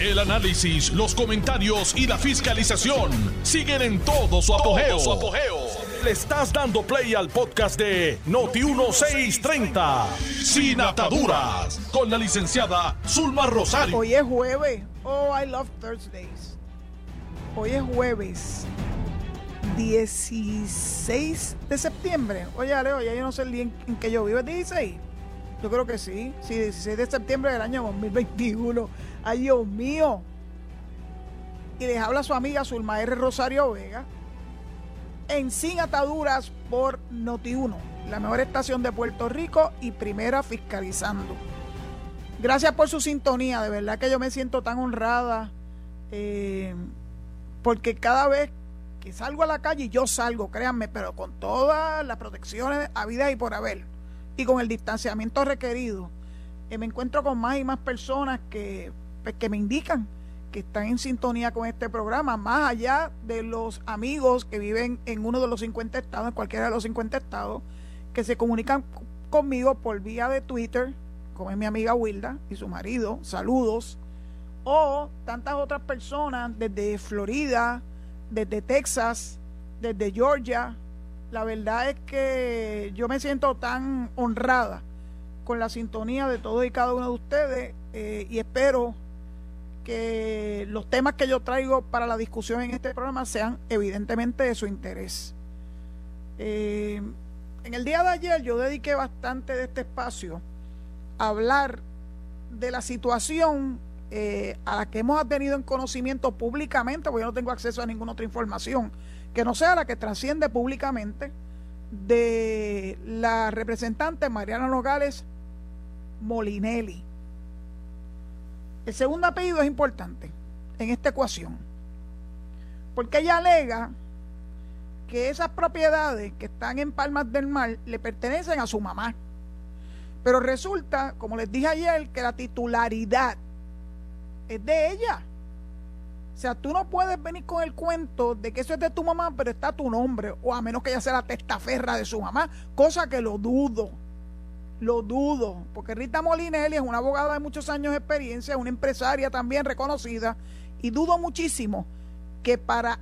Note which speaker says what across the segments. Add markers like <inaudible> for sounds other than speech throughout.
Speaker 1: El análisis, los comentarios y la fiscalización siguen en todo su apogeo. Le estás dando play al podcast de Noti1630, Sin Ataduras, con la licenciada Zulma Rosario.
Speaker 2: Hoy es jueves. Oh, I love Thursdays. Hoy es jueves 16 de septiembre. Oye, Leo, ya yo no sé el día en, que yo vivo. ¿Es 16? Yo creo que sí. Sí, 16 de septiembre del año 2021. Ay, Dios mío. Y les habla su amiga Zulma R. Rosario Vega en Sin Ataduras por Noti1, la mejor estación de Puerto Rico y primera fiscalizando. Gracias por su sintonía, de verdad que yo me siento tan honrada eh, porque cada vez que salgo a la calle, yo salgo, créanme, pero con todas las protecciones habidas y por haber y con el distanciamiento requerido, eh, me encuentro con más y más personas que, pues, que me indican que están en sintonía con este programa, más allá de los amigos que viven en uno de los 50 estados, en cualquiera de los 50 estados, que se comunican conmigo por vía de Twitter, como es mi amiga Wilda y su marido, saludos, o tantas otras personas desde Florida, desde Texas, desde Georgia. La verdad es que yo me siento tan honrada con la sintonía de todos y cada uno de ustedes eh, y espero que los temas que yo traigo para la discusión en este programa sean evidentemente de su interés. Eh, en el día de ayer yo dediqué bastante de este espacio a hablar de la situación eh, a la que hemos tenido en conocimiento públicamente, porque yo no tengo acceso a ninguna otra información que no sea la que trasciende públicamente de la representante Mariana Nogales Molinelli. El segundo apellido es importante en esta ecuación, porque ella alega que esas propiedades que están en Palmas del Mar le pertenecen a su mamá. Pero resulta, como les dije ayer, que la titularidad es de ella. O sea, tú no puedes venir con el cuento de que eso es de tu mamá, pero está tu nombre, o a menos que ella sea la testaferra de su mamá, cosa que lo dudo. Lo dudo, porque Rita Molinelli es una abogada de muchos años de experiencia, una empresaria también reconocida, y dudo muchísimo que para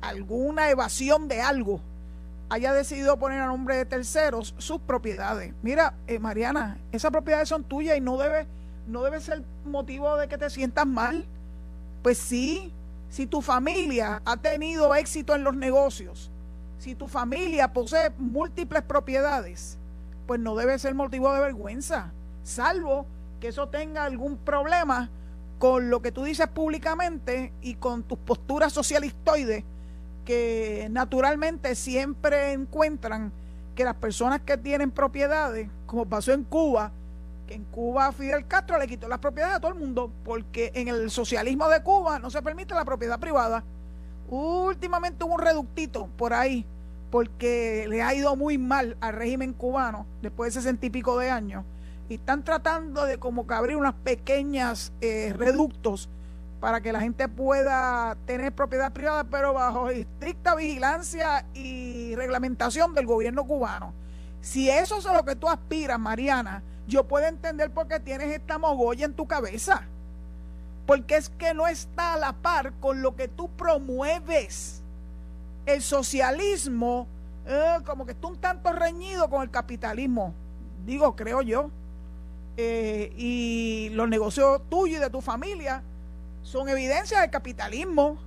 Speaker 2: alguna evasión de algo haya decidido poner a nombre de terceros sus propiedades. Mira, eh, Mariana, esas propiedades son tuyas y no debe, no debe ser motivo de que te sientas mal. Pues sí, si tu familia ha tenido éxito en los negocios, si tu familia posee múltiples propiedades, pues no debe ser motivo de vergüenza, salvo que eso tenga algún problema con lo que tú dices públicamente y con tus posturas socialistoides que naturalmente siempre encuentran que las personas que tienen propiedades, como pasó en Cuba, en Cuba Fidel Castro le quitó las propiedades a todo el mundo, porque en el socialismo de Cuba no se permite la propiedad privada. Últimamente hubo un reductito por ahí porque le ha ido muy mal al régimen cubano después de sesenta y pico de años y están tratando de como que abrir unas pequeñas eh, reductos para que la gente pueda tener propiedad privada, pero bajo estricta vigilancia y reglamentación del gobierno cubano. Si eso es a lo que tú aspiras, Mariana, yo puedo entender por qué tienes esta mogolla en tu cabeza. Porque es que no está a la par con lo que tú promueves el socialismo eh, como que está un tanto reñido con el capitalismo, digo, creo yo. Eh, y los negocios tuyos y de tu familia son evidencia del capitalismo.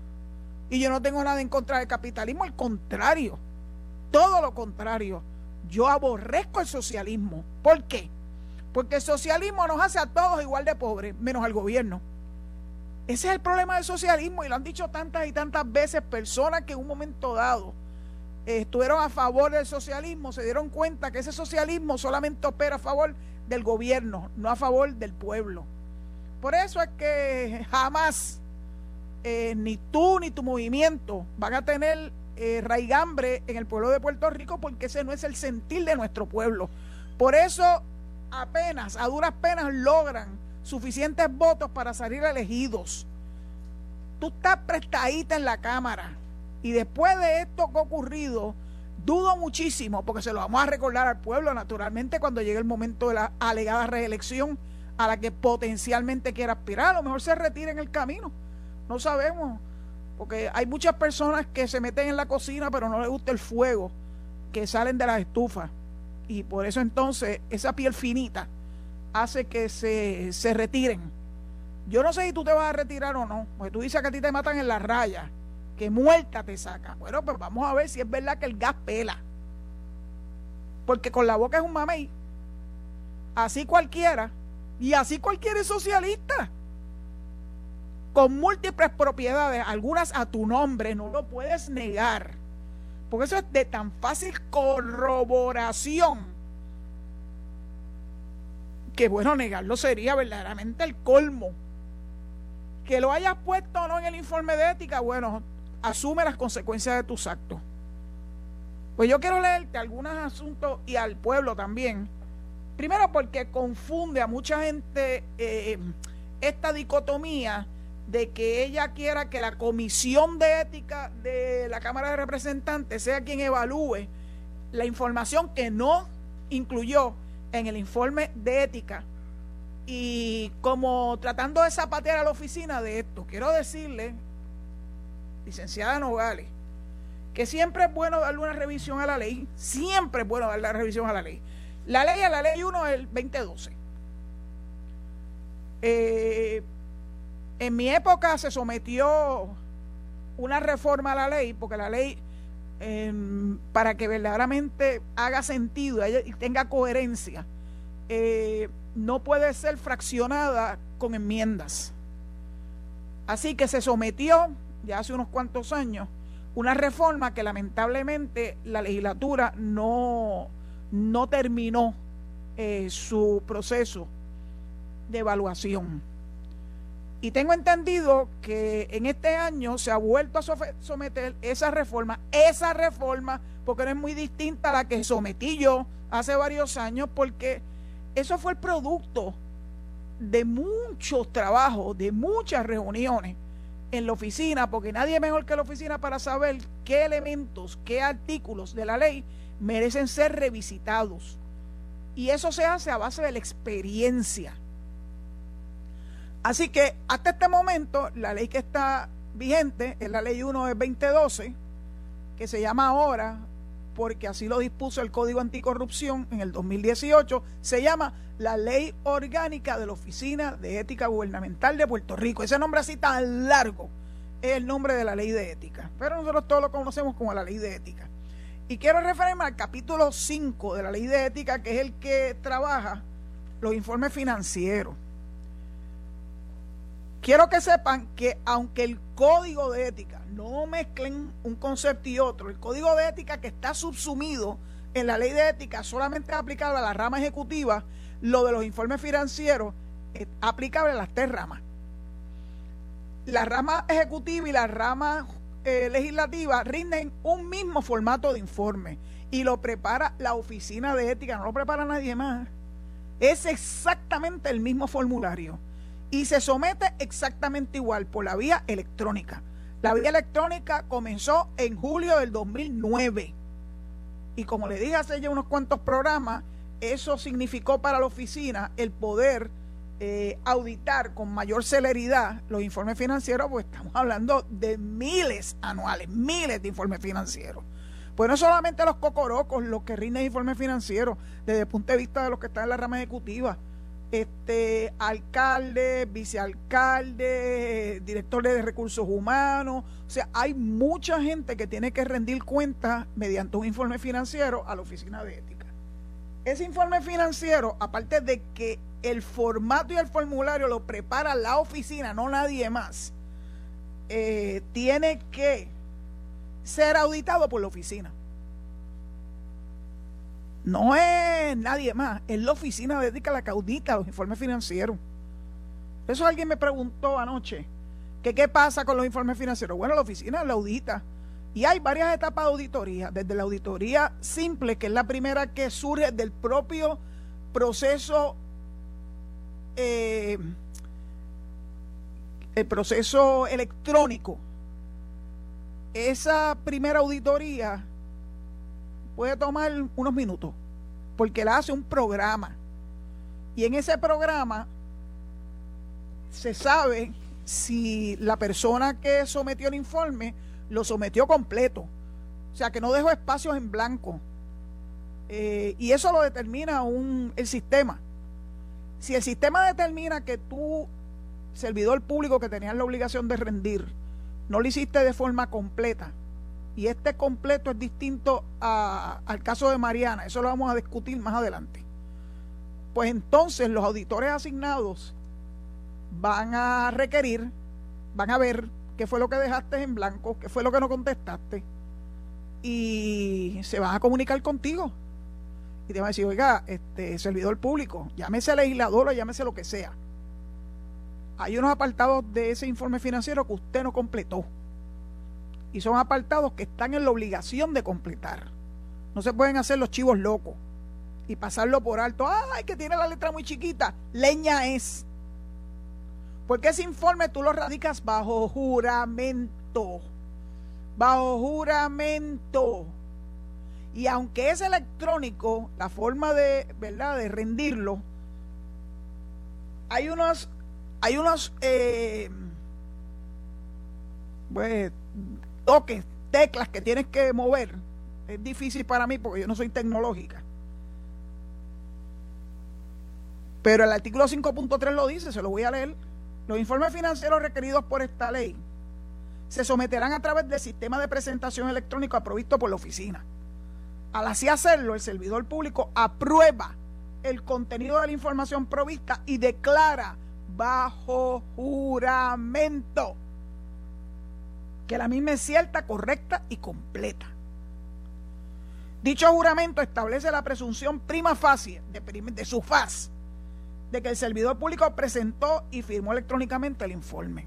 Speaker 2: Y yo no tengo nada en contra del capitalismo, al contrario, todo lo contrario. Yo aborrezco el socialismo. ¿Por qué? Porque el socialismo nos hace a todos igual de pobres, menos al gobierno. Ese es el problema del socialismo y lo han dicho tantas y tantas veces personas que en un momento dado eh, estuvieron a favor del socialismo, se dieron cuenta que ese socialismo solamente opera a favor del gobierno, no a favor del pueblo. Por eso es que jamás eh, ni tú ni tu movimiento van a tener eh, raigambre en el pueblo de Puerto Rico porque ese no es el sentir de nuestro pueblo. Por eso apenas, a duras penas logran suficientes votos para salir elegidos. Tú estás prestadita en la Cámara. Y después de esto que ha ocurrido, dudo muchísimo, porque se lo vamos a recordar al pueblo, naturalmente, cuando llegue el momento de la alegada reelección a la que potencialmente quiera aspirar. A lo mejor se retira en el camino. No sabemos. Porque hay muchas personas que se meten en la cocina pero no les gusta el fuego, que salen de las estufas. Y por eso entonces esa piel finita hace que se, se retiren. Yo no sé si tú te vas a retirar o no, porque tú dices que a ti te matan en la raya, que muerta te saca. Bueno, pues vamos a ver si es verdad que el gas pela. Porque con la boca es un mamey. Así cualquiera. Y así cualquiera es socialista. Con múltiples propiedades, algunas a tu nombre, no lo puedes negar. Porque eso es de tan fácil corroboración que bueno, negarlo sería verdaderamente el colmo. Que lo hayas puesto o no en el informe de ética, bueno, asume las consecuencias de tus actos. Pues yo quiero leerte algunos asuntos y al pueblo también. Primero porque confunde a mucha gente eh, esta dicotomía de que ella quiera que la comisión de ética de la Cámara de Representantes sea quien evalúe la información que no incluyó en el informe de ética y como tratando de zapatear a la oficina de esto, quiero decirle, licenciada Nogales, que siempre es bueno darle una revisión a la ley, siempre es bueno darle la revisión a la ley. La ley a la ley 1 el 2012. Eh, en mi época se sometió una reforma a la ley, porque la ley, em, para que verdaderamente haga sentido y tenga coherencia, eh, no puede ser fraccionada con enmiendas. Así que se sometió, ya hace unos cuantos años, una reforma que lamentablemente la legislatura no, no terminó eh, su proceso de evaluación. Y tengo entendido que en este año se ha vuelto a someter esa reforma, esa reforma, porque no es muy distinta a la que sometí yo hace varios años, porque eso fue el producto de muchos trabajos, de muchas reuniones en la oficina, porque nadie mejor que la oficina para saber qué elementos, qué artículos de la ley merecen ser revisitados. Y eso se hace a base de la experiencia. Así que hasta este momento la ley que está vigente es la ley 1 de 2012, que se llama ahora, porque así lo dispuso el Código Anticorrupción en el 2018, se llama la Ley Orgánica de la Oficina de Ética Gubernamental de Puerto Rico. Ese nombre así tan largo es el nombre de la Ley de Ética, pero nosotros todos lo conocemos como la Ley de Ética. Y quiero referirme al capítulo 5 de la Ley de Ética, que es el que trabaja los informes financieros. Quiero que sepan que aunque el código de ética, no mezclen un concepto y otro, el código de ética que está subsumido en la ley de ética solamente es aplicable a la rama ejecutiva, lo de los informes financieros es aplicable a las tres ramas. La rama ejecutiva y la rama eh, legislativa rinden un mismo formato de informe y lo prepara la oficina de ética, no lo prepara nadie más. Es exactamente el mismo formulario y se somete exactamente igual por la vía electrónica. La vía electrónica comenzó en julio del 2009 y como le dije hace ya unos cuantos programas, eso significó para la oficina el poder eh, auditar con mayor celeridad los informes financieros, pues estamos hablando de miles anuales, miles de informes financieros. Pues no solamente los cocorocos los que rinden informes financieros desde el punto de vista de los que están en la rama ejecutiva, este, alcalde, vicealcalde, directores de recursos humanos. O sea, hay mucha gente que tiene que rendir cuentas mediante un informe financiero a la oficina de ética. Ese informe financiero, aparte de que el formato y el formulario lo prepara la oficina, no nadie más, eh, tiene que ser auditado por la oficina. No es nadie más, es la oficina de ética la que audita los informes financieros. Eso alguien me preguntó anoche, que qué pasa con los informes financieros. Bueno, la oficina la audita. Y hay varias etapas de auditoría, desde la auditoría simple, que es la primera que surge del propio proceso, eh, el proceso electrónico. Esa primera auditoría puede tomar unos minutos, porque la hace un programa. Y en ese programa se sabe si la persona que sometió el informe lo sometió completo. O sea, que no dejó espacios en blanco. Eh, y eso lo determina un, el sistema. Si el sistema determina que tú, servidor público que tenías la obligación de rendir, no lo hiciste de forma completa, y este completo es distinto al caso de Mariana, eso lo vamos a discutir más adelante, pues entonces los auditores asignados van a requerir, van a ver qué fue lo que dejaste en blanco, qué fue lo que no contestaste, y se van a comunicar contigo y te va a decir, oiga, este servidor público, llámese legislador o llámese lo que sea. Hay unos apartados de ese informe financiero que usted no completó. Y son apartados que están en la obligación de completar. No se pueden hacer los chivos locos y pasarlo por alto. ¡Ay, que tiene la letra muy chiquita! Leña es. Porque ese informe tú lo radicas bajo juramento. Bajo juramento. Y aunque es electrónico, la forma de, ¿verdad?, de rendirlo, hay unos, hay unos, eh, pues, toques, teclas que tienes que mover. Es difícil para mí porque yo no soy tecnológica. Pero el artículo 5.3 lo dice, se lo voy a leer. Los informes financieros requeridos por esta ley se someterán a través del sistema de presentación electrónico aprovisto por la oficina. Al así hacerlo, el servidor público aprueba el contenido de la información provista y declara bajo juramento que la misma es cierta, correcta y completa. Dicho juramento establece la presunción prima facie de, de su faz de que el servidor público presentó y firmó electrónicamente el informe.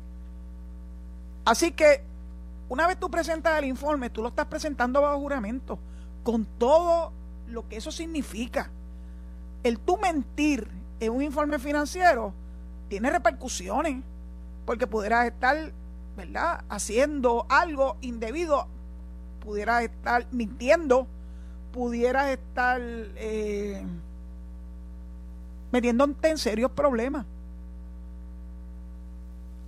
Speaker 2: Así que una vez tú presentas el informe, tú lo estás presentando bajo juramento con todo lo que eso significa. El tú mentir en un informe financiero tiene repercusiones, porque pudieras estar, ¿verdad?, haciendo algo indebido, pudieras estar mintiendo, pudieras estar eh, metiéndote en serios problemas.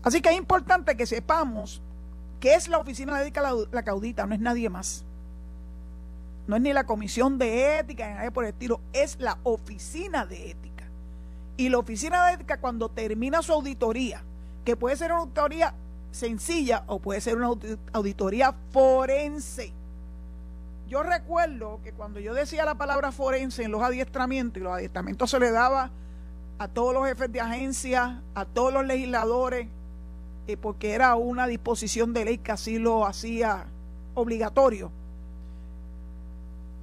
Speaker 2: Así que es importante que sepamos que es la oficina médica la, la caudita, no es nadie más no es ni la comisión de ética ni nada por el estilo, es la oficina de ética. Y la oficina de ética cuando termina su auditoría, que puede ser una auditoría sencilla o puede ser una auditoría forense. Yo recuerdo que cuando yo decía la palabra forense en los adiestramientos, y los adiestramientos se le daba a todos los jefes de agencia, a todos los legisladores, eh, porque era una disposición de ley que así lo hacía obligatorio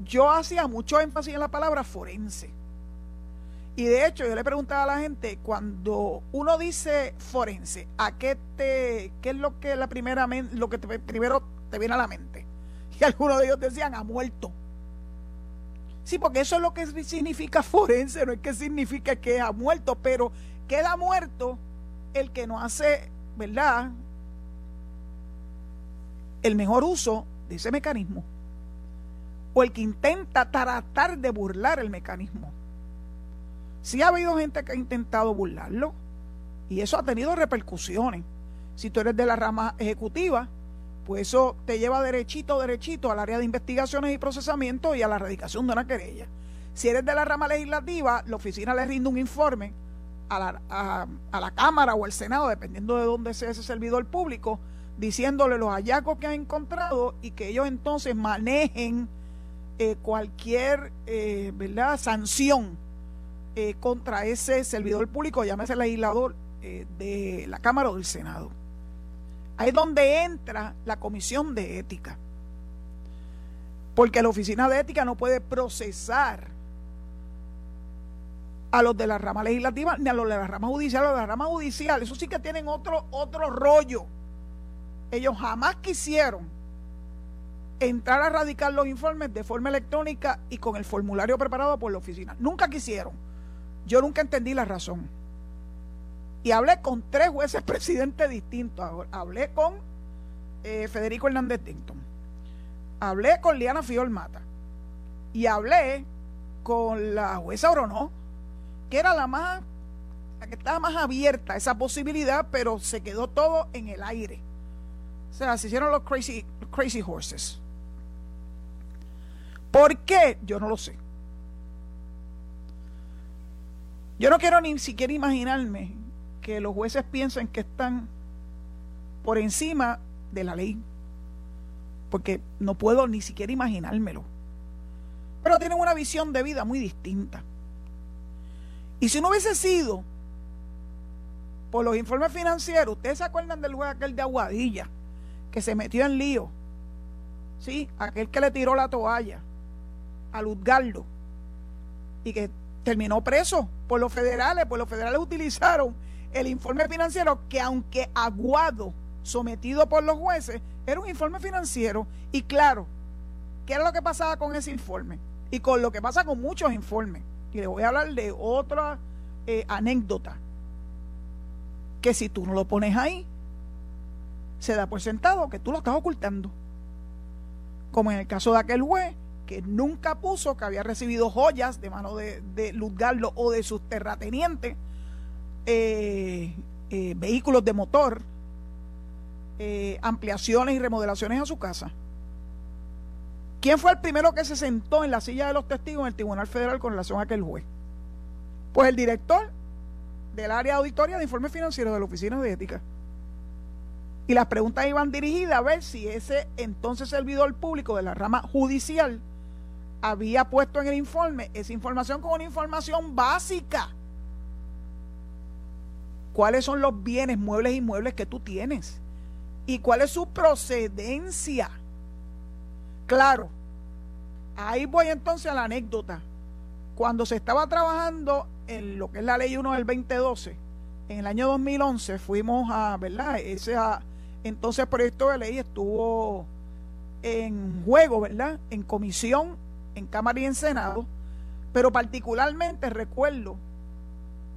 Speaker 2: yo hacía mucho énfasis en la palabra forense. Y de hecho, yo le preguntaba a la gente, cuando uno dice forense, ¿a qué te, qué es lo que la primera lo que primero te viene a la mente? <laughs> Y algunos de ellos decían, ha muerto. Sí, porque eso es lo que significa forense, no es que significa que ha muerto, pero queda muerto el que no hace, ¿verdad? El mejor uso de ese mecanismo o el que intenta tratar de burlar el mecanismo. Sí ha habido gente que ha intentado burlarlo y eso ha tenido repercusiones. Si tú eres de la rama ejecutiva, pues eso te lleva derechito, derechito al área de investigaciones y procesamiento y a la erradicación de una querella. Si eres de la rama legislativa, la oficina le rinde un informe a la, a la Cámara o al Senado, dependiendo de dónde sea ese servidor público, diciéndole los hallazgos que han encontrado y que ellos entonces manejen eh, cualquier eh, ¿verdad? sanción eh, contra ese servidor público, llámese legislador de la Cámara o del Senado. Ahí es donde entra la comisión de ética. Porque la oficina de ética no puede procesar a los de la rama legislativa ni a los de la rama judicial. Los de la rama judicial, eso sí que tienen otro, otro rollo. Ellos jamás quisieron entrar a radicar los informes de forma electrónica y con el formulario preparado por la oficina. Nunca quisieron. Yo nunca entendí la razón. Y hablé con tres jueces <laughs> presidentes distintos. Hablé con eh, Federico Hernández Tinton. Hablé con Liana Fiol Mata. Y hablé con la jueza Orono, que era la más que estaba más abierta esa posibilidad, pero se quedó todo en el aire. O sea, se hicieron los crazy, crazy horses. ¿Por qué? Yo no lo sé. Yo no quiero ni siquiera imaginarme que los jueces piensen que están por encima de la ley. Porque no puedo ni siquiera imaginármelo. Pero tienen una visión de vida muy distinta. Y si no hubiese sido por los informes financieros, ustedes se acuerdan del juez aquel de Aguadilla, que se metió en lío, ¿sí? Aquel que le tiró la toalla a Luzgardo y que terminó preso por los federales, pues los federales utilizaron el informe financiero que aunque aguado, sometido por los jueces, era un informe financiero y claro, ¿qué era lo que pasaba con ese informe? Y con lo que pasa con muchos informes. Y les voy a hablar de otra eh, anécdota. Que si tú no lo pones ahí, se da por sentado que tú lo estás ocultando. Como en el caso de aquel juez que nunca puso que había recibido joyas de mano de, de Luzgardo o de sus terratenientes, eh, eh, vehículos de motor, ampliaciones y remodelaciones a su casa. ¿Quién fue el primero que se sentó en la silla de los testigos en el Tribunal Federal con relación a aquel juez? Pues el director del área de auditoría de informes financieros de la Oficina de Ética. Y las preguntas iban dirigidas a ver si ese entonces servidor público de la rama judicial había puesto en el informe esa información como una información básica. ¿Cuáles son los bienes, muebles y inmuebles que tú tienes? ¿Y cuál es su procedencia? Claro, ahí voy entonces a la anécdota. Cuando se estaba trabajando en lo que es la ley 1 del 2012, en el año 2011 fuimos a, ¿verdad? Ese entonces el proyecto de ley estuvo en juego, ¿verdad? En comisión, en Cámara y en Senado, pero particularmente recuerdo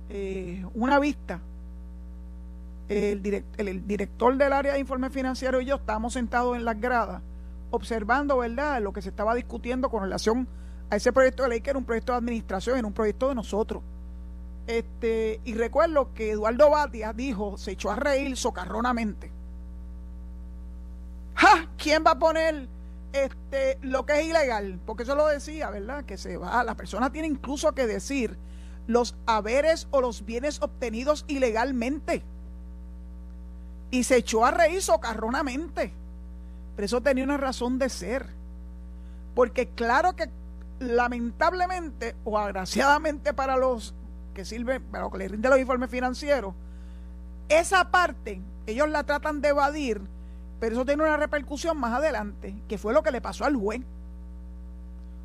Speaker 2: eh, una vista. El, director del área de informe financiero y yo estábamos sentados en las gradas observando, ¿verdad?, lo que se estaba discutiendo con relación a ese proyecto de ley, que era un proyecto de administración, era un proyecto de nosotros. Este, y recuerdo que Eduardo Batia dijo, se echó a reír socarronamente. ¡Ja! ¿Quién va a poner este, lo que es ilegal? Porque eso lo decía, ¿verdad? Que se va, la persona tiene incluso que decir los haberes o los bienes obtenidos ilegalmente. Y se echó a reír socarronamente. Pero eso tenía una razón de ser. Porque claro que lamentablemente o agraciadamente para los que sirven, para lo que les rinde los informes financieros, esa parte ellos la tratan de evadir, pero eso tiene una repercusión más adelante, que fue lo que le pasó al juez.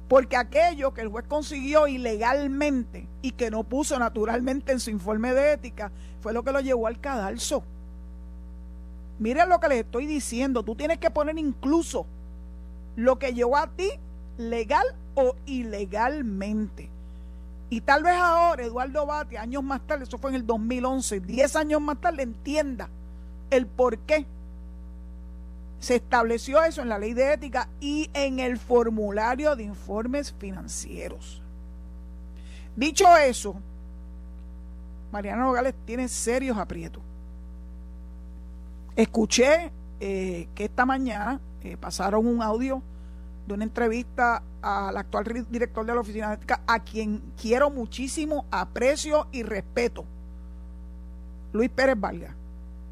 Speaker 2: Porque aquello que el juez consiguió ilegalmente y que no puso naturalmente en su informe de ética fue lo que lo llevó al cadalso. Miren lo que les estoy diciendo. Tú tienes que poner incluso lo que llegó a ti legal o ilegalmente. Y tal vez ahora Eduardo Bate, años más tarde, eso fue en el 2011, 10 años más tarde, entienda el por qué se estableció eso en la ley de ética y en el formulario de informes financieros. Dicho eso, Mariana Nogales tiene serios aprietos. Escuché eh, que esta mañana eh, pasaron un audio de una entrevista al actual director de la Oficina de Ética, a quien quiero muchísimo aprecio y respeto, Luis Pérez Valga,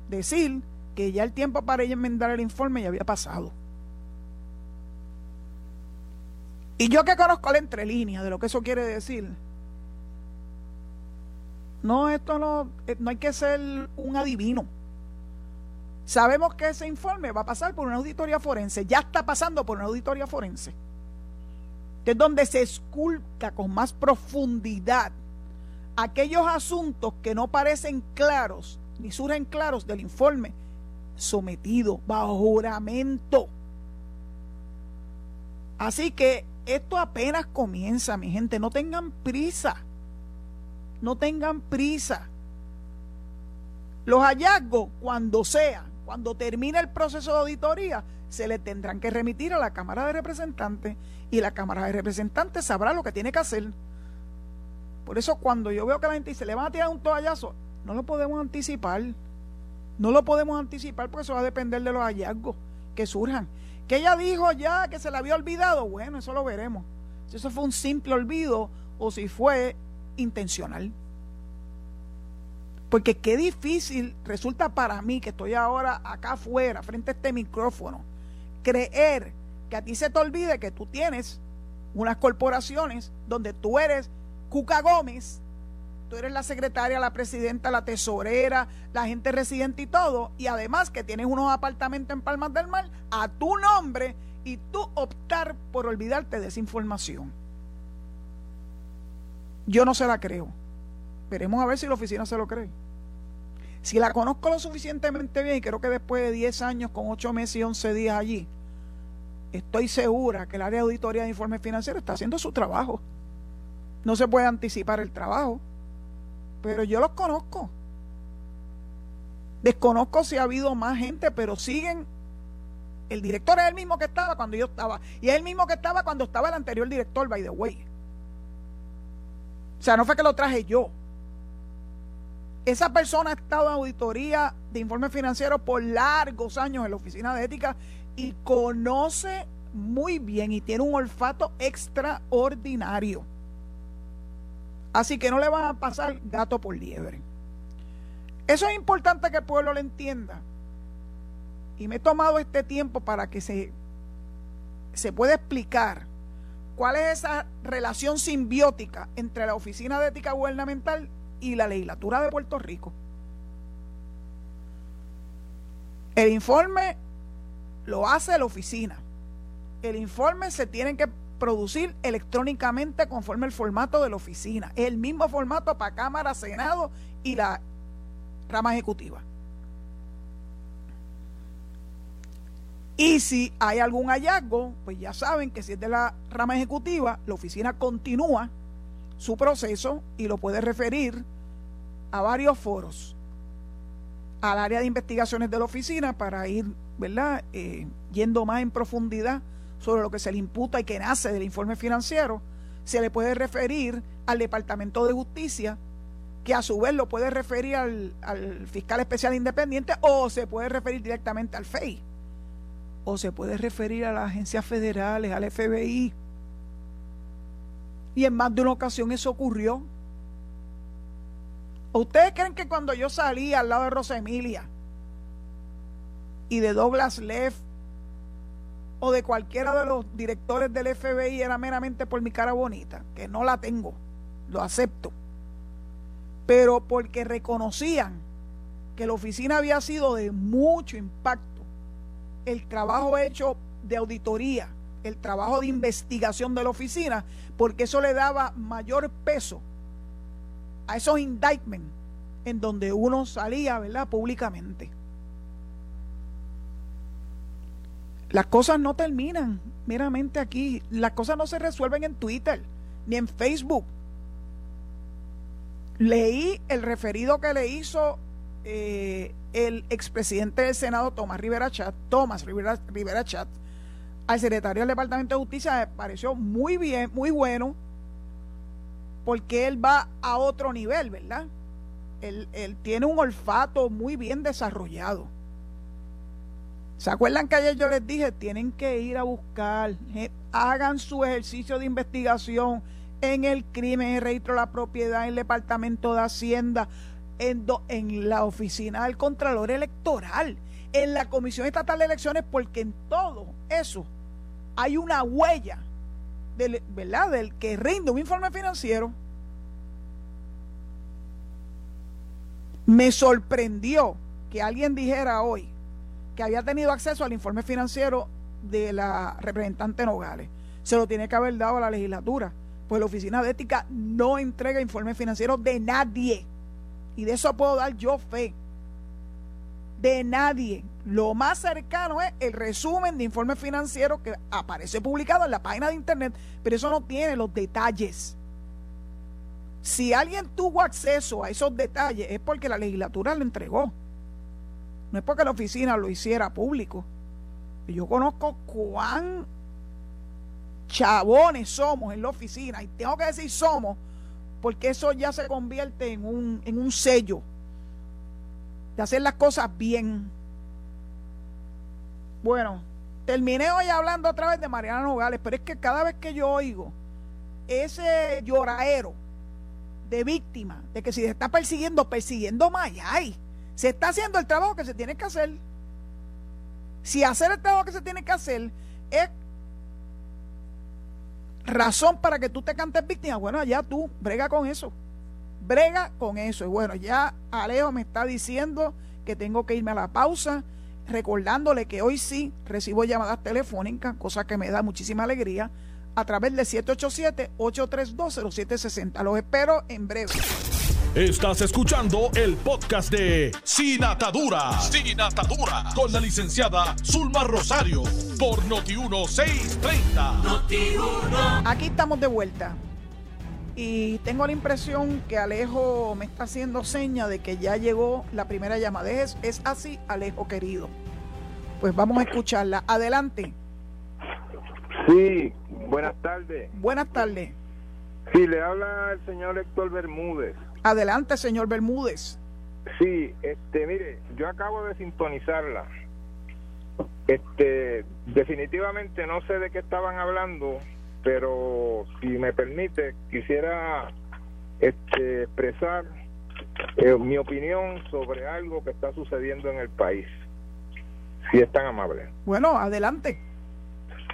Speaker 2: decir que ya el tiempo para ella enmendar el informe ya había pasado. Y yo que conozco la entrelínea de lo que eso quiere decir, no, esto no, eh, no hay que ser un adivino. Sabemos que ese informe va a pasar por una auditoría forense, ya está pasando por una auditoría forense, es donde se esculca con más profundidad aquellos asuntos que no parecen claros ni surgen claros del informe sometido bajo juramento. Así que esto apenas comienza, mi gente, no tengan prisa, no tengan prisa. Los hallazgos, cuando sean, cuando termine el proceso de auditoría, se le tendrán que remitir a la Cámara de Representantes y la Cámara de Representantes sabrá lo que tiene que hacer. Por eso cuando yo veo que la gente dice, le van a tirar un toallazo, no lo podemos anticipar. No lo podemos anticipar porque eso va a depender de los hallazgos que surjan. Que ella dijo ya que se le había olvidado, bueno, eso lo veremos. Si eso fue un simple olvido o si fue intencional. Porque qué difícil resulta para mí que estoy ahora acá afuera, frente a este micrófono, creer que a ti se te olvide que tú tienes unas corporaciones donde tú eres Cuca Gómez, tú eres la secretaria, la presidenta, la tesorera, la gente residente y todo, y además que tienes unos apartamentos en Palmas del Mar a tu nombre y tú optar por olvidarte de esa información. Yo no se la creo. Veremos a ver si la oficina se lo cree. Si la conozco lo suficientemente bien, y creo que después de 10 años, con 8 meses y 11 días allí, estoy segura que el área de auditoría de informes financieros está haciendo su trabajo. No se puede anticipar el trabajo, pero yo los conozco. Desconozco si ha habido más gente, pero siguen. El director es el mismo que estaba cuando yo estaba. Y es el mismo que estaba cuando estaba el anterior director, by the way. O sea, no fue que lo traje yo. Esa persona ha estado en auditoría de informes financieros por largos años en la oficina de ética y conoce muy bien y tiene un olfato extraordinario. Así que no le van a pasar gato por liebre. Eso es importante que el pueblo lo entienda. Y me he tomado este tiempo para que se, se pueda explicar cuál es esa relación simbiótica entre la Oficina de Ética Gubernamental y la legislatura de Puerto Rico. El informe lo hace la oficina. El informe se tiene que producir electrónicamente conforme el formato de la oficina. El mismo formato para Cámara, Senado y la rama ejecutiva. Y si hay algún hallazgo, pues ya saben que si es de la rama ejecutiva, la oficina continúa su proceso y lo puede referir a varios foros al área de investigaciones de la oficina para ir, ¿verdad?, eh, yendo más en profundidad sobre lo que se le imputa y que nace del informe financiero, se le puede referir al Departamento de Justicia, que a su vez lo puede referir al, al fiscal especial independiente o se puede referir directamente al FEI, o se puede referir a las agencias federales, al FBI. Y en más de una ocasión eso ocurrió ¿Ustedes creen que cuando yo salí al lado de Rosa Emilia y de Douglas Leff o de cualquiera de los directores del FBI era meramente por mi cara bonita, que no la tengo, lo acepto, pero porque reconocían que la oficina había sido de mucho impacto, el trabajo hecho de auditoría, el trabajo de investigación de la oficina, porque eso le daba mayor peso a esos indictments en donde uno salía, ¿verdad?, públicamente. Las cosas no terminan meramente aquí. Las cosas no se resuelven en Twitter ni en Facebook. Leí el referido que le hizo eh, el expresidente del Senado, Tomás Rivera Chat, Tomás Rivera, Rivera Chat, al secretario del Departamento de Justicia, me pareció muy bien, muy bueno porque él va a otro nivel, ¿verdad? Él, tiene un olfato muy bien desarrollado. ¿Se acuerdan que ayer yo les dije, tienen que ir a buscar, hagan su ejercicio de investigación en el crimen, en el registro de la propiedad, en el departamento de Hacienda, en, en la oficina del Contralor Electoral, en la Comisión Estatal de Elecciones, porque en todo eso hay una huella ¿verdad? del que rinde un informe financiero, me sorprendió que alguien dijera hoy que había tenido acceso al informe financiero de la representante Nogales. Se lo tiene que haber dado a la legislatura, pues la Oficina de Ética no entrega informes financieros de nadie. Y de eso puedo dar yo fe. De nadie. Lo más cercano es el resumen de informes financieros que aparece publicado en la página de internet, pero eso no tiene los detalles. Si alguien tuvo acceso a esos detalles es porque la legislatura lo entregó. No es porque la oficina lo hiciera público. Yo conozco cuán chabones somos en la oficina, y tengo que decir somos, porque eso ya se convierte en un, en un sello de hacer las cosas bien. Bueno, terminé hoy hablando otra vez de Mariana Nogales, pero es que cada vez que yo oigo ese lloraero de víctima, de que si se está persiguiendo, persiguiendo Mayay, se está haciendo el trabajo que se tiene que hacer. Si hacer el trabajo que se tiene que hacer es razón para que tú te cantes víctima, bueno, ya tú brega con eso. Brega con eso. Y bueno, ya Alejo me está diciendo que tengo que irme a la pausa, recordándole que hoy sí recibo llamadas telefónicas, cosa que me da muchísima alegría, a través de 787-832-0760. Los espero en breve.
Speaker 1: Estás escuchando el podcast de Sin Atadura. Sin Atadura. Con la licenciada Zulma Rosario. Por Noti1630.
Speaker 2: Aquí estamos de vuelta. Y tengo la impresión que Alejo me está haciendo seña de que ya llegó la primera llamada. Es, es así, Alejo querido. Pues vamos a escucharla. Adelante.
Speaker 3: Sí, buenas tardes.
Speaker 2: Buenas tardes.
Speaker 3: Sí, le habla el señor Héctor Bermúdez.
Speaker 2: Adelante, señor Bermúdez.
Speaker 3: Sí, este, mire, yo acabo de sintonizarla. Este, definitivamente no sé de qué estaban hablando, pero si me permite, quisiera este, expresar eh, mi opinión sobre algo que está sucediendo en el país. Si es tan amable.
Speaker 2: Bueno, adelante.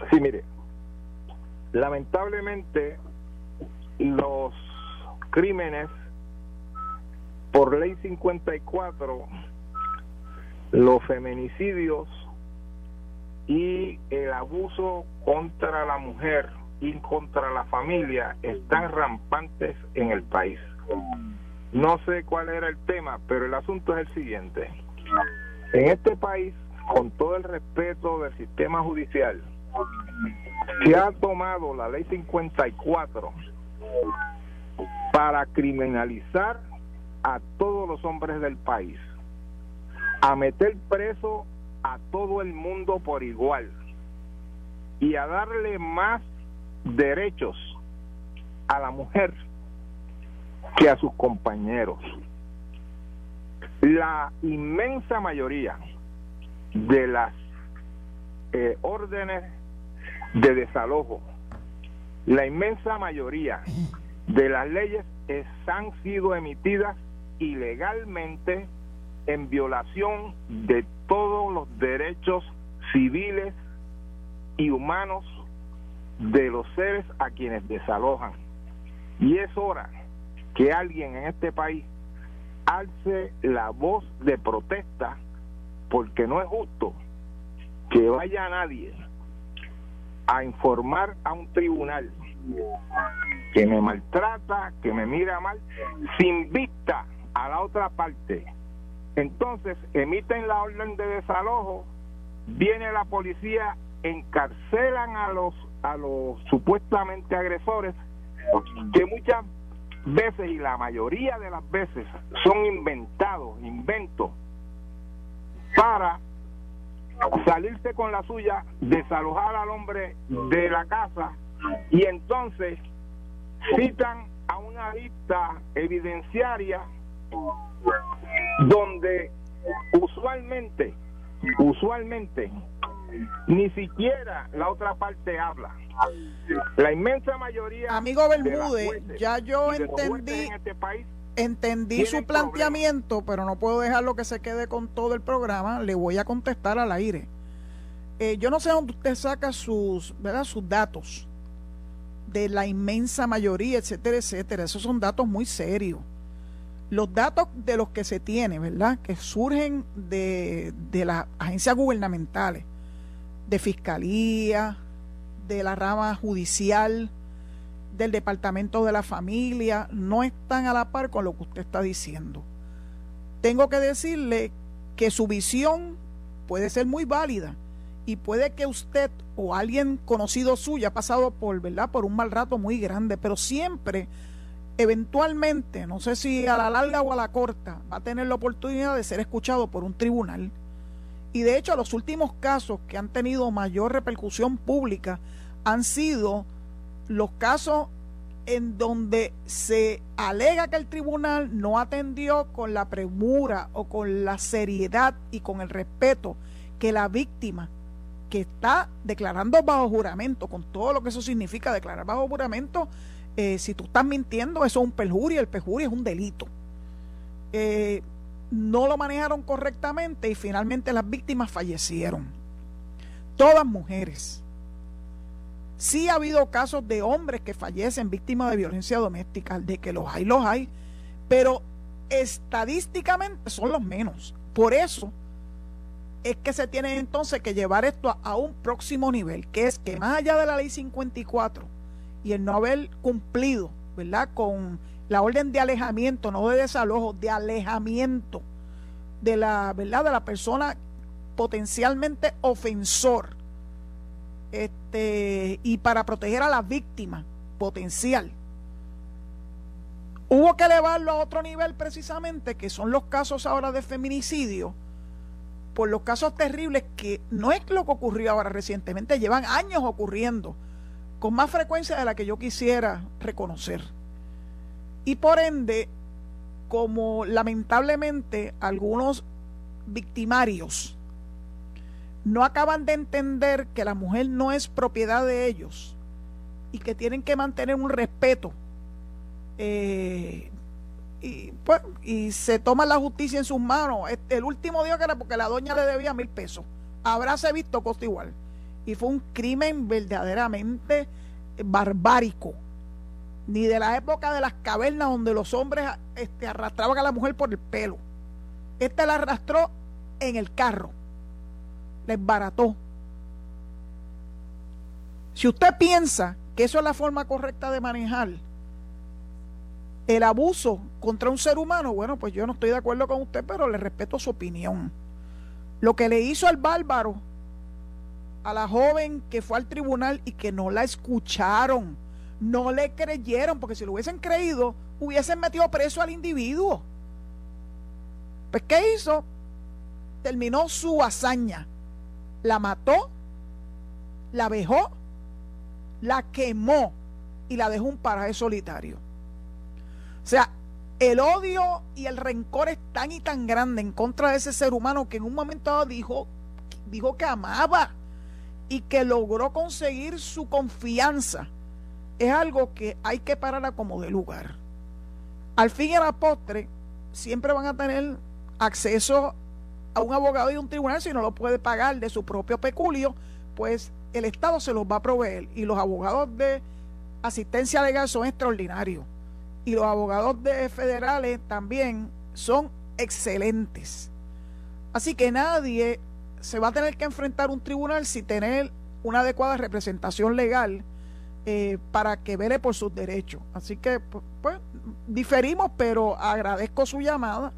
Speaker 3: Sí, mire, lamentablemente los crímenes por ley 54, los feminicidios y el abuso contra la mujer y contra la familia están rampantes en el país. No sé cuál era el tema, pero el asunto es el siguiente. En este país, con todo el respeto del sistema judicial, se ha tomado la ley 54 para criminalizar a todos los hombres del país, a meter preso a todo el mundo por igual y a darle más derechos a la mujer que a sus compañeros. La inmensa mayoría de las eh, órdenes de desalojo, la inmensa mayoría de las leyes han sido emitidas ilegalmente en violación de todos los derechos civiles y humanos de los seres a quienes desalojan. Y es hora que alguien en este país alce la voz de protesta porque no es justo que vaya nadie a informar a un tribunal que me maltrata, que me mira mal, sin vista a la otra parte. Entonces emiten la orden de desalojo, viene la policía, encarcelan a los a los supuestamente agresores, que muchas veces y la mayoría de las veces son inventados, inventos, para salirse con la suya, desalojar al hombre de la casa y entonces citan a una lista evidenciaria donde usualmente, usualmente, ni siquiera la otra parte habla. La inmensa mayoría.
Speaker 2: Amigo Bermúdez, ya yo entendí.
Speaker 3: este país
Speaker 2: entendí su planteamiento, pero no puedo dejarlo que se quede con todo el programa. Le voy a contestar al aire. Eh, yo no sé dónde usted saca sus, ¿verdad? sus datos de la inmensa mayoría, etcétera, etcétera. Esos son datos muy serios. Los datos de los que se tiene, ¿verdad? Que surgen de, de las agencias gubernamentales, de fiscalía, de la rama judicial, del departamento de la familia, no están a la par con lo que usted está diciendo. Tengo que decirle que su visión puede ser muy válida y puede que usted o alguien conocido suyo ha pasado por, ¿verdad? por un mal rato muy grande, pero siempre, eventualmente, no sé si a la larga o a la corta, va a tener la oportunidad de ser escuchado por un tribunal. Y de hecho, los últimos casos que han tenido mayor repercusión pública han sido los casos en donde se alega que el tribunal no atendió con la premura o con la seriedad y con el respeto que la víctima que está declarando bajo juramento, con todo lo que eso significa declarar bajo juramento, eh, si tú estás mintiendo, eso es un perjurio, el perjurio es un delito. Eh, no lo manejaron correctamente y finalmente las víctimas fallecieron. Todas mujeres. Sí ha habido casos de hombres que fallecen víctimas de violencia doméstica, de que los hay, los hay, pero estadísticamente son los menos. Por eso es que se tiene entonces que llevar esto a, un próximo nivel, que es que más allá de la ley 54 y el no haber cumplido, ¿verdad? Con la orden de alejamiento, no de desalojo, de alejamiento de la, ¿verdad? De la persona potencialmente ofensor este, y para proteger a la víctima potencial. Hubo que elevarlo a otro nivel precisamente, que son los casos ahora de feminicidio, por los casos terribles que no es lo que ocurrió ahora recientemente, llevan años ocurriendo, con más frecuencia de la que yo quisiera reconocer. Y por ende, como lamentablemente algunos victimarios no acaban de entender que la mujer no es propiedad de ellos y que tienen que mantener un respeto eh, y, pues, y se toma la justicia en sus manos. Este, el último día que era porque la doña le debía mil pesos. Habráse visto costo igual. Y fue un crimen verdaderamente barbárico. Ni de la época de las cavernas donde los hombres este, arrastraban a la mujer por el pelo. Este la arrastró en el carro les barató. Si usted piensa que eso es la forma correcta de manejar el abuso contra un ser humano, bueno, pues yo no estoy de acuerdo con usted, pero le respeto su opinión. Lo que le hizo al bárbaro a la joven que fue al tribunal y que no la escucharon, no le creyeron, porque si lo hubiesen creído, hubiesen metido preso al individuo. Pues, ¿qué hizo? Terminó su hazaña la mató, la vejó, la quemó y la dejó un paraje solitario. O sea, el odio y el rencor es tan y tan grande en contra de ese ser humano que en un momento dado dijo, dijo que amaba y que logró conseguir su confianza. Es algo que hay que parar como de lugar. Al fin y a la postre, siempre van a tener acceso a un abogado y un tribunal si no lo puede pagar de su propio peculio, pues el Estado se los va a proveer y los abogados de asistencia legal son extraordinarios y los abogados de federales también son excelentes. Así que nadie se va a tener que enfrentar un tribunal sin tener una adecuada representación legal eh, para que vele por sus derechos. Así que, pues, pues diferimos, pero agradezco su llamada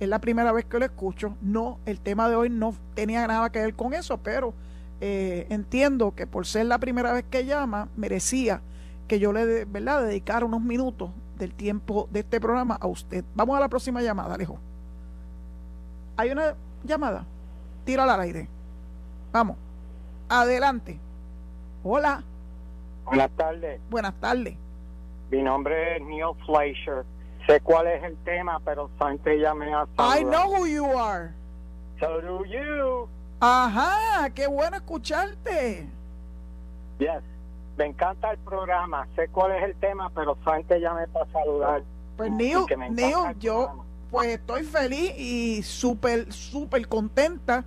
Speaker 2: es la primera vez que lo escucho. No, el tema de hoy no tenía nada que ver con eso, pero eh, entiendo que por ser la primera vez que llama, merecía que yo le ¿verdad? dedicara unos minutos del tiempo de este programa a usted. Vamos a la próxima llamada, Alejo. ¿Hay una llamada? Tírala al aire. Vamos. Adelante. Hola.
Speaker 4: Buenas tardes.
Speaker 2: Buenas tardes.
Speaker 4: Mi nombre es Neil Fleischer Sé cuál es el tema, pero Sánchez ya me ha
Speaker 2: I know who you are.
Speaker 4: So do you.
Speaker 2: Ajá, qué bueno escucharte.
Speaker 4: Yes. Me encanta el programa. Sé cuál es el tema, pero Sánchez ya me para saludar.
Speaker 2: Pues Neil, Neil yo pues estoy feliz y súper, súper contenta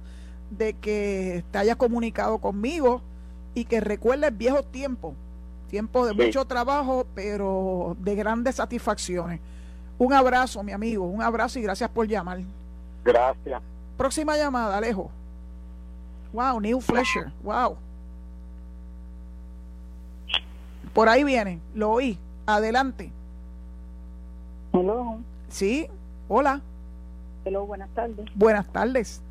Speaker 2: de que te hayas comunicado conmigo y que recuerdes viejos tiempos, tiempos de mucho trabajo, pero de grandes satisfacciones. Un abrazo, mi amigo, un abrazo y gracias por llamar.
Speaker 4: Gracias.
Speaker 2: Próxima llamada, Alejo. Wow, Neil Fletcher, wow. Por ahí viene, lo oí. Adelante.
Speaker 5: Hello.
Speaker 2: Sí, hola.
Speaker 5: Hello, buenas tardes.
Speaker 2: Buenas tardes.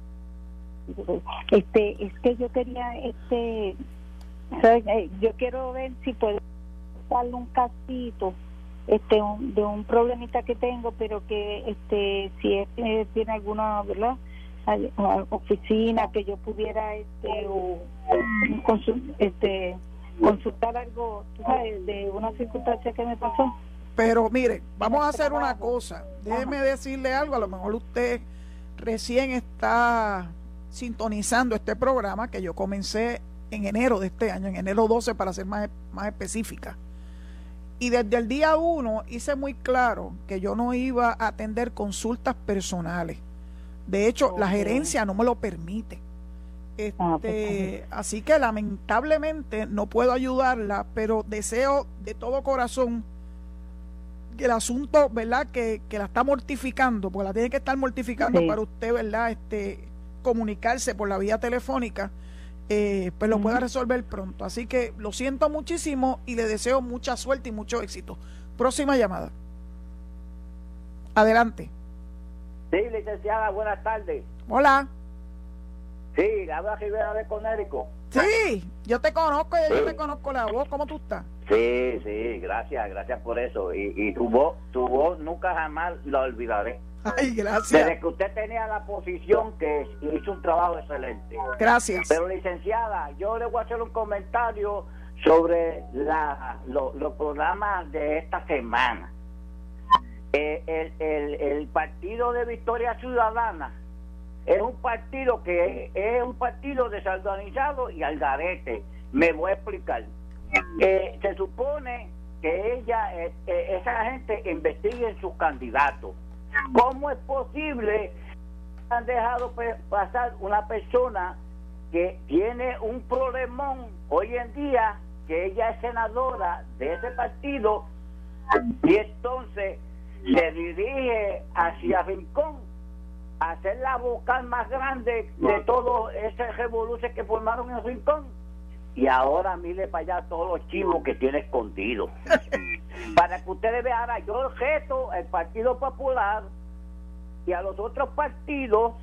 Speaker 5: Este, es que yo quería, este, eh, yo quiero ver si puedo darle un casito este de un problemita que tengo pero que este si eh, tiene alguna verdad oficina que yo pudiera este o, este consultar algo, tú sabes, de una circunstancia que me pasó.
Speaker 2: Pero mire, vamos a hacer una cosa. Déjeme decirle algo, a lo mejor usted recién está sintonizando este programa que yo comencé en enero de este año, en enero 12 para ser más, más específica. Y desde el día 1 hice muy claro que yo no iba a atender consultas personales. De hecho, la gerencia no me lo permite. Ah, pues, este, así que lamentablemente no puedo ayudarla, pero deseo de todo corazón el asunto, ¿verdad? Que, que la está mortificando, porque la tiene que estar mortificando para usted, ¿verdad? Este, comunicarse por la vía telefónica, eh, pues lo pueda resolver pronto. Así que lo siento muchísimo y le deseo mucha suerte y mucho éxito. Próxima llamada. Adelante.
Speaker 6: Sí, licenciada, buenas tardes.
Speaker 2: Hola.
Speaker 6: Sí, la habla Rivera de Conérico.
Speaker 2: Sí, yo te conozco, yo te conozco la voz. ¿Cómo tú estás?
Speaker 6: Sí, sí, gracias, gracias por eso. Y, y tu voz, tu voz nunca jamás la olvidaré.
Speaker 2: Ay, gracias.
Speaker 6: Desde que usted tenía la posición que hizo un trabajo excelente.
Speaker 2: Gracias.
Speaker 6: Pero licenciada, yo le voy a hacer un comentario sobre la, los programas de esta semana. Eh, el, el, el Partido de Victoria Ciudadana es un partido que es un partido desorganizado y al garete. Me voy a explicar. Eh, se supone que ella, eh, eh, esa gente investigue en sus candidatos. ¿Cómo es posible que han dejado pasar una persona que tiene un problemón hoy en día, que ella es senadora de ese partido, y entonces se dirige hacia Rincón hacer la vocal más grande de todo ese revolución que formaron en Rincón. Y ahora mire para allá todos los chivos que tiene escondido. <laughs> para que ustedes vean, yo reto el Partido Popular y a los otros partidos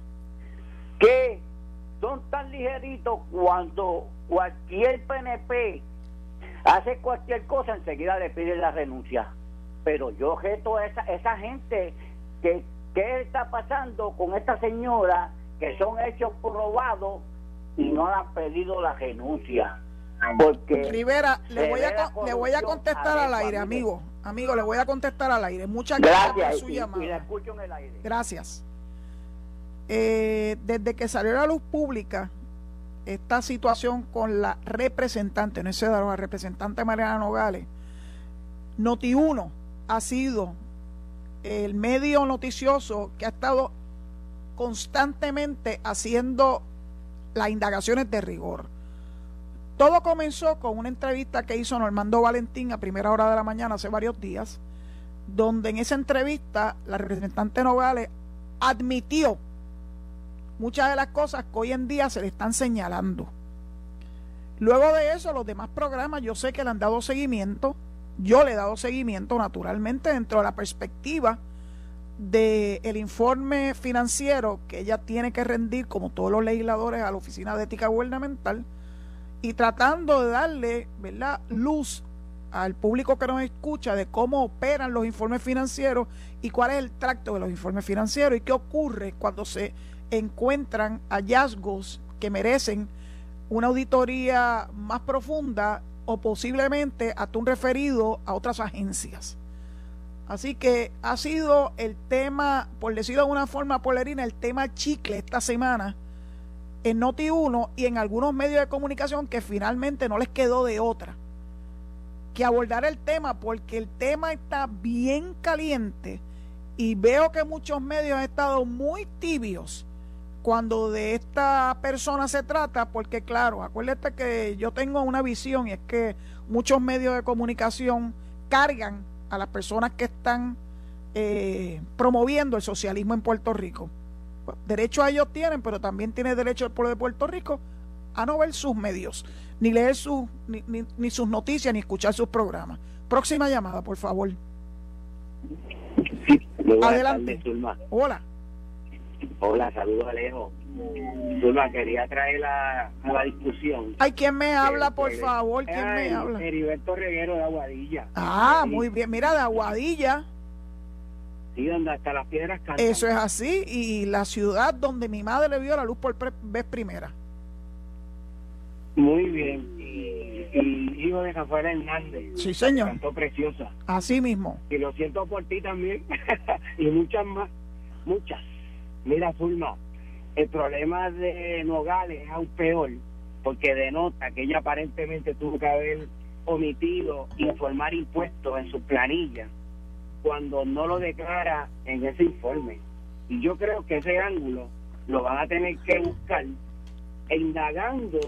Speaker 6: que son tan ligeritos cuando cualquier PNP hace cualquier cosa, enseguida le piden la renuncia. Pero yo reto a esa, esa gente que ¿Qué está pasando con esta señora que son hechos probados y no han pedido la renuncia? Porque
Speaker 2: Rivera, le voy, a, le voy a contestar al aire, amigo. Amigo, le voy a contestar al aire. Muchas gracias, por su llamada.
Speaker 6: escucho en el aire.
Speaker 2: Gracias. Eh, desde que salió a la luz pública esta situación con la representante, no es la representante Mariana Nogales, Noti1 ha sido el medio noticioso que ha estado constantemente haciendo las indagaciones de rigor. Todo comenzó con una entrevista que hizo Normando Valentín a primera hora de la mañana hace varios días, donde en esa entrevista la representante Nogales admitió muchas de las cosas que hoy en día se le están señalando. Luego de eso, los demás programas yo sé que le han dado seguimiento yo le he dado seguimiento naturalmente dentro de la perspectiva del el informe financiero que ella tiene que rendir, como todos los legisladores, a la Oficina de Ética Gubernamental y tratando de darle ¿verdad? luz al público que nos escucha de cómo operan los informes financieros y cuál es el tracto de los informes financieros y qué ocurre cuando se encuentran hallazgos que merecen una auditoría más profunda o posiblemente hasta un referido a otras agencias. Así que ha sido el tema, por decirlo de una forma polerina, el tema chicle esta semana en Noti1 y en algunos medios de comunicación que finalmente no les quedó de otra que abordar el tema porque el tema está bien caliente y veo que muchos medios han estado muy tibios cuando de esta persona se trata, porque claro, acuérdate que yo tengo una visión y es que muchos medios de comunicación cargan a las personas que están eh, promoviendo el socialismo en Puerto Rico. Derecho a ellos tienen, pero también tiene derecho el pueblo de Puerto Rico a no ver sus medios, ni leer sus, ni, ni sus noticias, ni escuchar sus programas. Próxima llamada, por favor. Adelante. Hola.
Speaker 7: Hola, saludos Alejo. Zulma, quería traer a, la discusión.
Speaker 2: Ay, ¿quién me habla, por favor? ¿Quién me habla?
Speaker 7: Heriberto Reguero de Aguadilla.
Speaker 2: Ah, muy bien. Mira, de Aguadilla.
Speaker 7: Sí, donde hasta las piedras
Speaker 2: cantan. Eso es así. Y la ciudad donde mi madre le vio la luz por vez primera.
Speaker 7: Muy bien. Y, y hijo de Rafael Hernández.
Speaker 2: Sí, señor.
Speaker 7: Cantó preciosa.
Speaker 2: Así mismo.
Speaker 7: Y lo siento por ti también. <laughs> y muchas más. Muchas. Mira, Zulma, el problema de Nogales es aún peor porque denota que ella aparentemente tuvo que haber omitido informar impuestos en su planilla cuando no lo declara en ese informe. Y yo creo que ese ángulo lo van a tener que buscar e indagando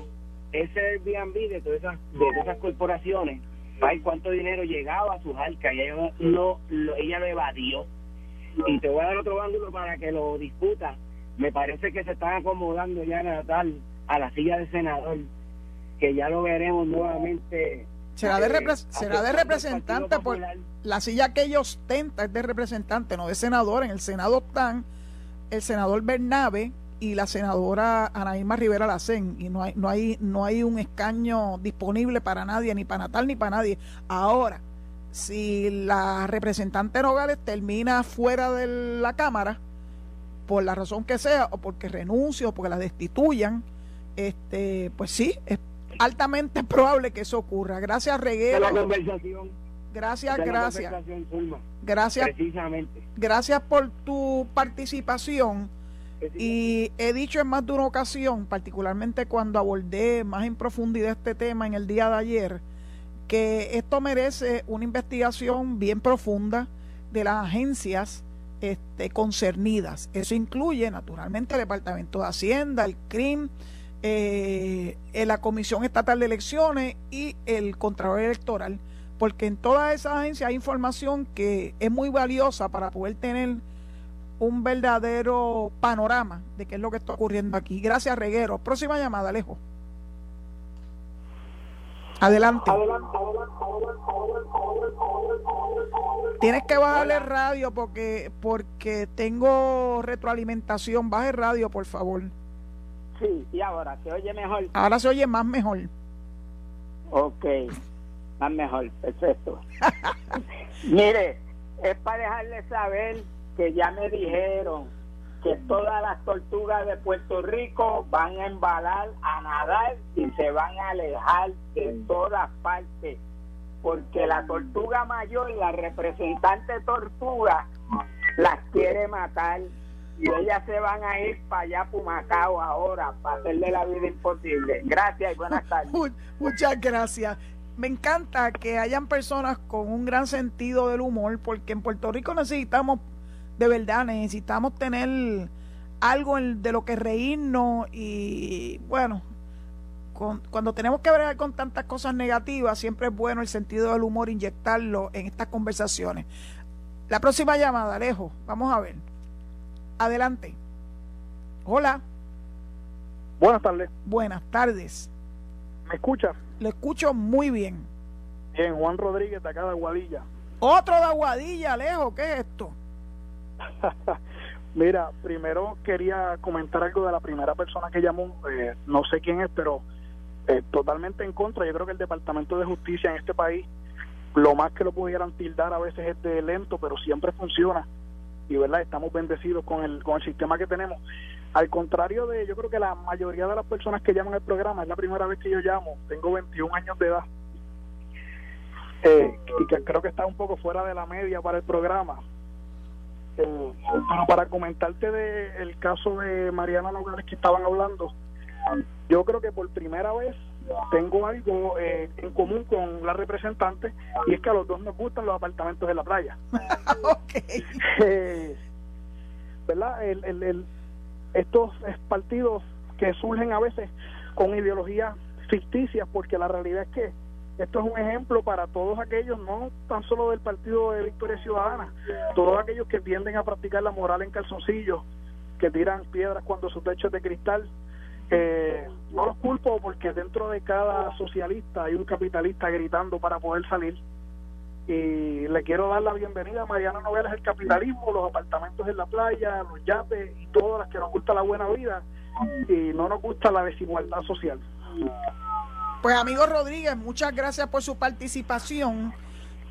Speaker 7: ese Airbnb de todas esas, de todas esas corporaciones para ver cuánto dinero llegaba a sus arcas y ella no, lo, ella lo evadió. Y te voy a dar otro ángulo para que lo discuta. Me parece que se están acomodando ya Natal a la silla de senador, que ya lo veremos nuevamente.
Speaker 2: Será de,
Speaker 7: eh,
Speaker 2: será de representante, por la silla que ellos ostenta es de representante, no de senador. En el Senado están el senador Bernabe y la senadora Ana Irma Rivera Lacén y no hay, no hay, no hay un escaño disponible para nadie, ni para Natal ni para nadie. Ahora, si la representante Nogales termina fuera de la Cámara, por la razón que sea, o porque renuncie, o porque la destituyan, este, pues sí, es altamente <laughs> probable que eso ocurra. Gracias, Reguero.
Speaker 7: la conversación.
Speaker 2: Gracias,
Speaker 7: la
Speaker 2: gracias.
Speaker 7: conversación.
Speaker 2: Gracias,
Speaker 7: Precisamente.
Speaker 2: gracias por tu participación. Y he dicho en más de una ocasión, particularmente cuando abordé más en profundidad este tema en el día de ayer, que esto merece una investigación bien profunda de las agencias este, concernidas. Eso incluye, naturalmente, el Departamento de Hacienda, el CRIM, eh, la Comisión Estatal de Elecciones y el Contralor Electoral, porque en todas esas agencias hay información que es muy valiosa para poder tener un verdadero panorama de qué es lo que está ocurriendo aquí. Gracias, Reguero. Próxima llamada, Alejo. Adelante. Tienes que bajarle el radio porque porque tengo retroalimentación. Baje el radio, por favor.
Speaker 6: Sí, y ahora se oye mejor.
Speaker 2: Ahora se oye más mejor.
Speaker 6: Ok, más mejor, perfecto. <laughs> Mire, es para dejarle saber que ya me dijeron que todas las tortugas de Puerto Rico van a embalar a nadar y se van a alejar de todas partes, porque la tortuga mayor, la representante tortuga, las quiere matar y ellas se van a ir para allá, para Macao ahora, para hacerle la vida imposible. Gracias y buenas tardes.
Speaker 2: Mu- <laughs> Muchas gracias. Me encanta que hayan personas con un gran sentido del humor, porque en Puerto Rico necesitamos, de verdad, necesitamos tener algo de lo que reírnos y, bueno, con- cuando tenemos que bregar con tantas cosas negativas, siempre es bueno el sentido del humor inyectarlo en estas conversaciones. La próxima llamada, Alejo, vamos a ver. Adelante. Hola,
Speaker 8: Buenas tardes,
Speaker 2: buenas tardes.
Speaker 8: ¿me escucha?
Speaker 2: Lo escucho muy bien.
Speaker 8: Bien, Juan Rodríguez de acá de Aguadilla.
Speaker 2: Otro de Aguadilla, Alejo, ¿qué es esto? <laughs>
Speaker 8: Mira, primero quería comentar algo de la primera persona que llamó, eh, no sé quién es, pero eh, totalmente en contra. Yo creo que el Departamento de Justicia en este país, lo más que lo pudieran tildar a veces es de lento, pero siempre funciona. Y verdad, estamos bendecidos con el, con el sistema que tenemos. Al contrario de, yo creo que la mayoría de las personas que llaman al programa, es la primera vez que yo llamo, tengo 21 años de edad. Eh, y que creo que está un poco fuera de la media para el programa. Eh, pero para comentarte de el caso de Mariana Nogales que estaban hablando, yo creo que por primera vez tengo algo eh, en común con la representante y es que a los dos nos gustan los apartamentos de la playa. <laughs>
Speaker 2: ok.
Speaker 8: Eh, ¿Verdad? El, el, el- estos partidos que surgen a veces con ideologías ficticias, porque la realidad es que esto es un ejemplo para todos aquellos, no tan solo del Partido de Victoria Ciudadana, todos aquellos que tienden a practicar la moral en calzoncillos, que tiran piedras cuando su techo es de cristal. Eh, no los culpo porque dentro de cada socialista hay un capitalista gritando para poder salir y le quiero dar la bienvenida a Mariana Novelas el capitalismo, los apartamentos en la playa, los yates y todas las que nos gusta la buena vida y no nos gusta la desigualdad social.
Speaker 2: Pues amigo Rodríguez, muchas gracias por su participación.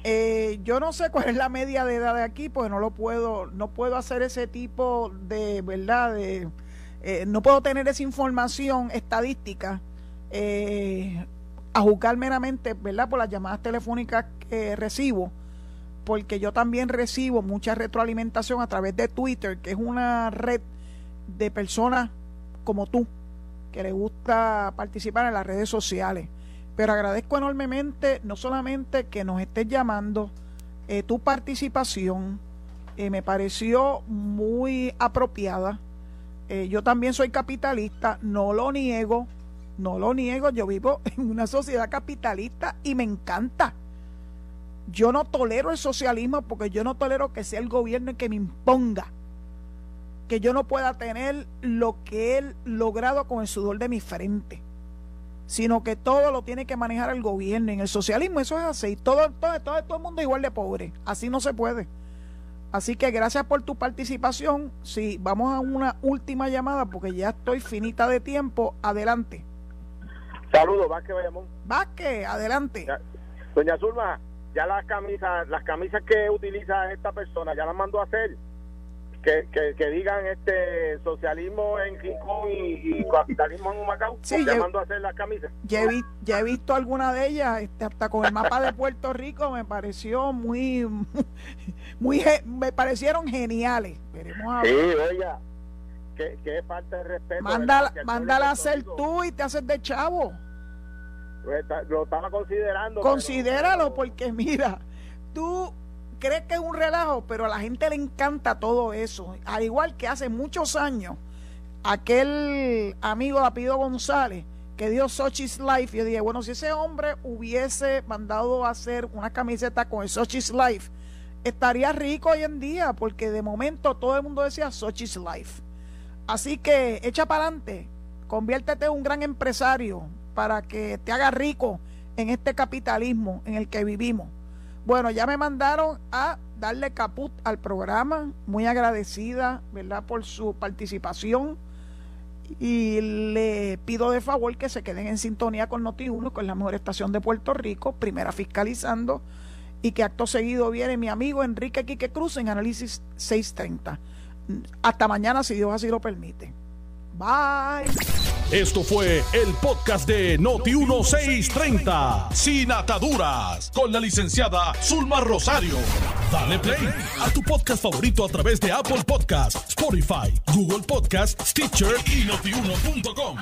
Speaker 2: Eh, yo no sé cuál es la media de edad de aquí, pues no lo puedo, no puedo hacer ese tipo de, ¿verdad? De, eh, no puedo tener esa información estadística. Eh, a juzgar meramente, ¿verdad? Por las llamadas telefónicas que recibo, porque yo también recibo mucha retroalimentación a través de Twitter, que es una red de personas como tú, que le gusta participar en las redes sociales. Pero agradezco enormemente, no solamente que nos estés llamando, eh, tu participación eh, me pareció muy apropiada. Eh, yo también soy capitalista, no lo niego, no lo niego, yo vivo <laughs> en una sociedad capitalista y me encanta. Yo no tolero el socialismo porque yo no tolero que sea el gobierno el que me imponga que yo no pueda tener lo que he logrado con el sudor de mi frente, sino que todo lo tiene que manejar el gobierno. En el socialismo eso es así, todo, todo, todo, todo el mundo igual de pobre, así no se puede. Así que gracias por tu participación. Sí, vamos a una última llamada porque ya estoy finita de tiempo. Adelante.
Speaker 3: Saludos, Vázquez Bayamón.
Speaker 2: Vázquez, adelante.
Speaker 3: Doña Zulma, ya las camisas, las camisas que utiliza esta persona, ya las mandó a hacer que, que, digan este socialismo en Rincón y, capitalismo en Humacao, sí, llamando a hacer las camisas.
Speaker 2: Ya he, ya he visto alguna de ellas, este, hasta con el mapa de Puerto Rico me pareció muy, <laughs> muy, me parecieron geniales. Veremos a
Speaker 3: ver. Sí, oiga, que falta de respeto.
Speaker 2: Mándala, mándala a hacer tú y te haces de chavo.
Speaker 3: Pues, lo estaba considerando.
Speaker 2: Considéralo porque mira, tú cree que es un relajo, pero a la gente le encanta todo eso. Al igual que hace muchos años, aquel amigo de apellido González que dio Sochi's Life, yo dije, bueno, si ese hombre hubiese mandado a hacer una camiseta con el Sochi's Life, estaría rico hoy en día, porque de momento todo el mundo decía Sochi's Life. Así que echa para adelante, conviértete en un gran empresario para que te haga rico en este capitalismo en el que vivimos. Bueno, ya me mandaron a darle caput al programa, muy agradecida, ¿verdad?, por su participación. Y le pido de favor que se queden en sintonía con Noti1, con la mejor estación de Puerto Rico, primera fiscalizando, y que acto seguido viene mi amigo Enrique Quique Cruz en Análisis 630. Hasta mañana, si Dios así lo permite. Bye.
Speaker 1: Esto fue el podcast de Noti1630, sin ataduras, con la licenciada Zulma Rosario. Dale play a tu podcast favorito a través de Apple Podcasts, Spotify, Google Podcasts, Stitcher y notiuno.com.